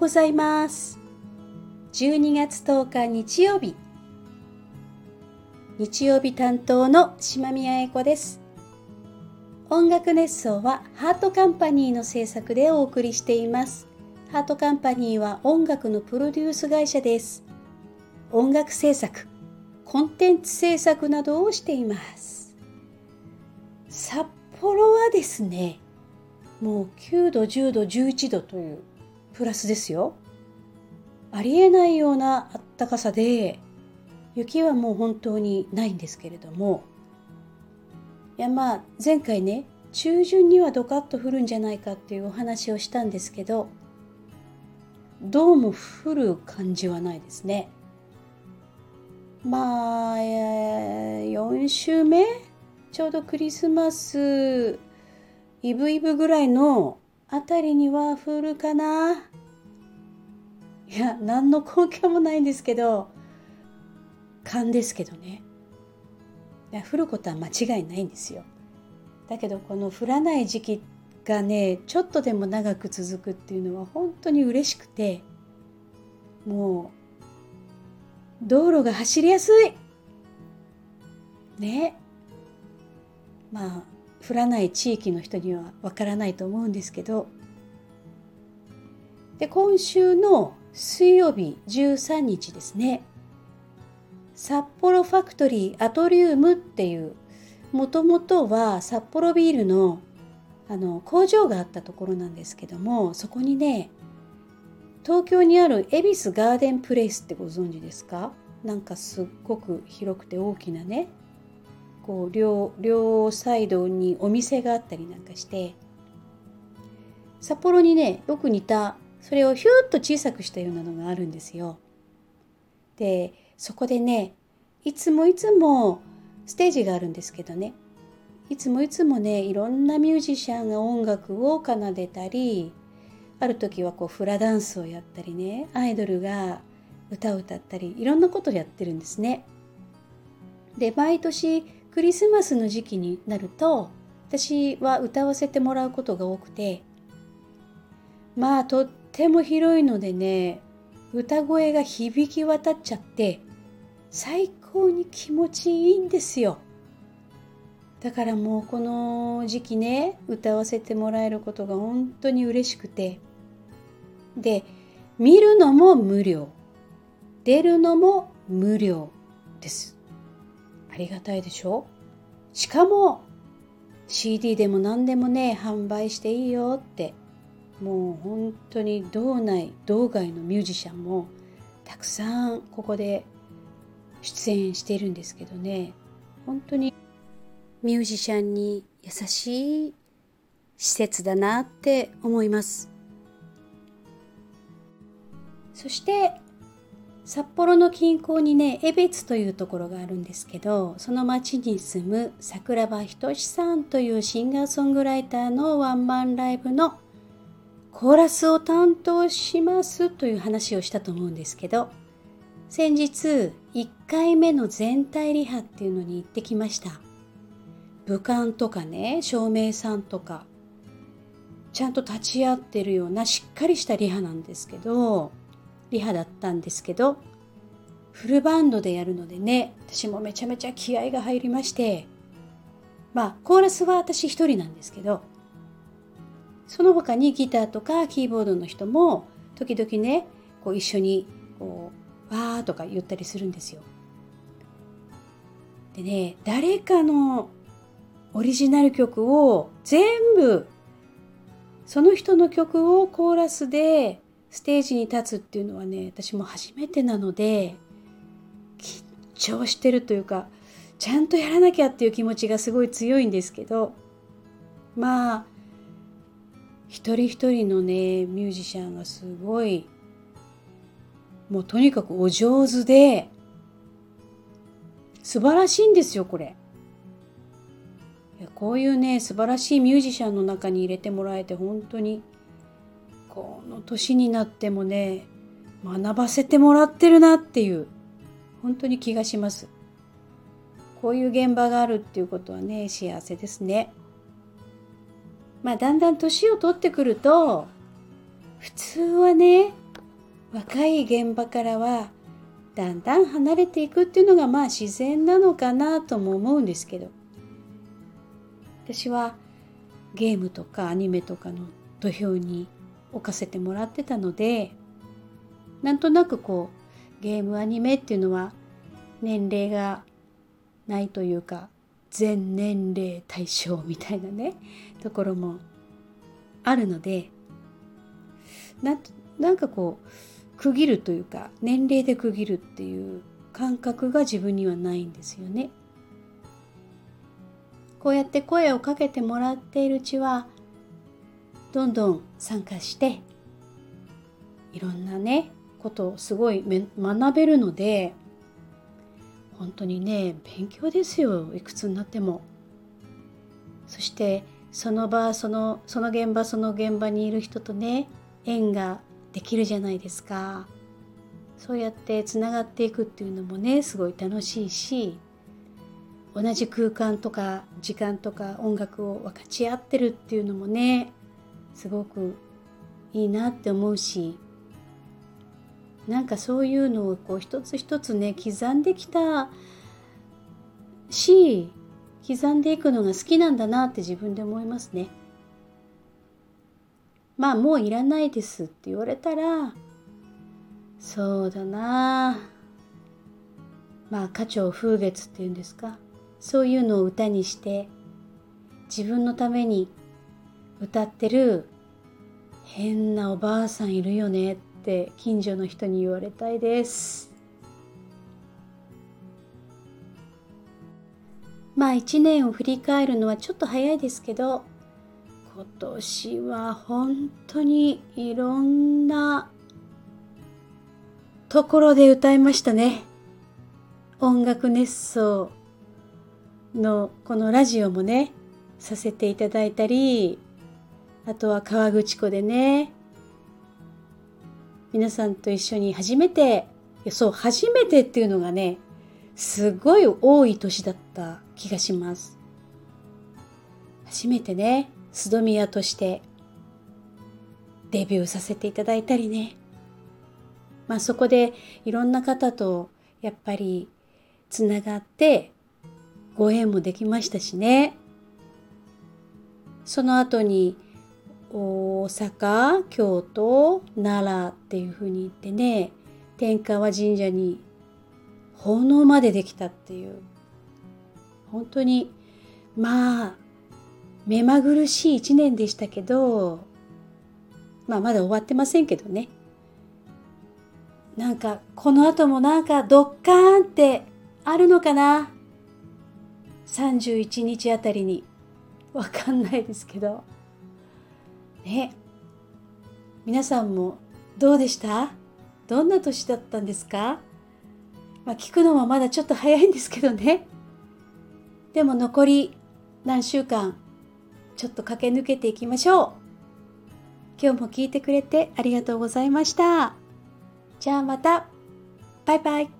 ございます。12月10日日曜日。日曜日担当の島宮英子です。音楽熱奏はハートカンパニーの制作でお送りしています。ハートカンパニーは音楽のプロデュース会社です。音楽制作コンテンツ制作などをしています。札幌はですねもう9度10度11度というプラスですよ。ありえないようなあったかさで雪はもう本当にないんですけれども。いやまあ前回ね中旬にはドカッと降るんじゃないかっていうお話をしたんですけどどうも降る感じはないですね。まあ4週目？ちょうどクリスマスイブイブぐらいのあたりには降るかな？いや何の根拠もないんですけど勘ですけどね。いや降ることは間違いないんですよ。だけどこの降らない時期がねちょっとでも長く続くっていうのは本当に嬉しくてもう道路が走りやすい。ね。まあ降らない地域の人にはわからないと思うんですけどで今週の水曜日13日ですね。札幌ファクトリーアトリウムっていうもともとは札幌ビールのあの工場があったところなんですけどもそこにね東京にある恵比寿ガーデンプレイスってご存知ですか？なんかすっごく広くて大きなねこう両両サイドにお店があったりなんかして札幌にねよく似たそれをヒューッと小さくしたようなのがあるんですよ。でそこでねいつもいつもステージがあるんですけどねいつもいつもねいろんなミュージシャンが音楽を奏でたりある時はこうフラダンスをやったりねアイドルが歌を歌ったりいろんなことをやってるんですね。で毎年クリスマスの時期になると私は歌わせてもらうことが多くてまあとっても広いのでね歌声が響き渡っちゃって最高に気持ちいいんですよ。だからもうこの時期ね歌わせてもらえることが本当に嬉しくて。で見るのも無料。出るのも無料です。りがたいでしょ？しかも CD でも何でもね販売していいよってもう本当に道内道外のミュージシャンもたくさんここで出演しているんですけどね。本当にミュージシャンに優しい施設だなって思います。そして札幌の近郊にね江別というところがあるんですけどその町に住む桜庭仁さんというシンガーソングライターのワンマンライブのコーラスを担当しますという話をしたと思うんですけど先日1回目の全体リハっていうのに行ってきました。武漢とかね照明さんとかちゃんと立ち会ってるようなしっかりしたリハなんですけどリハだったんですけどフルバンドでやるのでね私もめちゃめちゃ気合が入りましてまあコーラスは私一人なんですけどその他にギターとかキーボードの人も時々ねこう一緒にこうわーとか言ったりするんですよ。でね誰かのオリジナル曲を全部その人の曲をコーラスでステージに立つっていうのはね私も初めてなので緊張してるというかちゃんとやらなきゃっていう気持ちがすごい強いんですけどまあ一人一人のねミュージシャンがすごいもうとにかくお上手で素晴らしいんですよこれ。こういうね素晴らしいミュージシャンの中に入れてもらえて本当にこの年になってもね学ばせてもらってるなっていう本当に気がします。こういう現場があるっていうことはね幸せですね。まあだんだん年を取ってくると普通はね若い現場からはだんだん離れていくっていうのがまあ自然なのかなとも思うんですけど。私はゲームとかアニメとかの土俵に置かせてもらってたのでなんとなくこうゲームアニメっていうのは年齢がないというか全年齢対象みたいなねところもあるのでななんかこう区切るというか年齢で区切るっていう感覚が自分にはないんですよね。こうやって声をかけてもらっているうちはどんどん参加していろんなねことをすごい学べるので本当にね勉強ですよいくつになっても。そしてその場そのその現場その現場にいる人とね縁ができるじゃないですか。そうやってつながっていくっていうのもねすごい楽しいし同じ空間とか時間とか音楽を分かち合ってるっていうのもねすごくいいなって思うしなんかそういうのをこう一つ一つね刻んできたし刻んでいくのが好きなんだなって自分で思いますね。まあもういらないですって言われたらそうだなまあ花鳥風月っていうんですかそういうのを歌にして自分のために歌ってる変なおばあさんいるよねって近所の人に言われたいです。まあ一年を振り返るのはちょっと早いですけど今年は本当にいろんなところで歌いましたね。音楽熱奏のこのラジオもねさせていただいたりあとは河口湖でね。皆さんと一緒に初めてそう初めてっていうのがねすごい多い年だった気がします。初めてねスドミヤとしてデビューさせていただいたりね。まあそこでいろんな方とやっぱりつながってご縁もできましたしね。その後に大阪京都奈良っていうふうに言ってね天川神社に奉納までできたっていう。本当にまあ目まぐるしい一年でしたけどまあまだ終わってませんけどね。なんかこの後もなんかドッカーンってあるのかな？31日あたりに。わかんないですけど。ね。皆さんもどうでした？どんな年だったんですか、まあ、聞くのもまだちょっと早いんですけどね。でも残り何週間ちょっと駆け抜けていきましょう。今日も聞いてくれてありがとうございました。じゃあまた。バイバイ。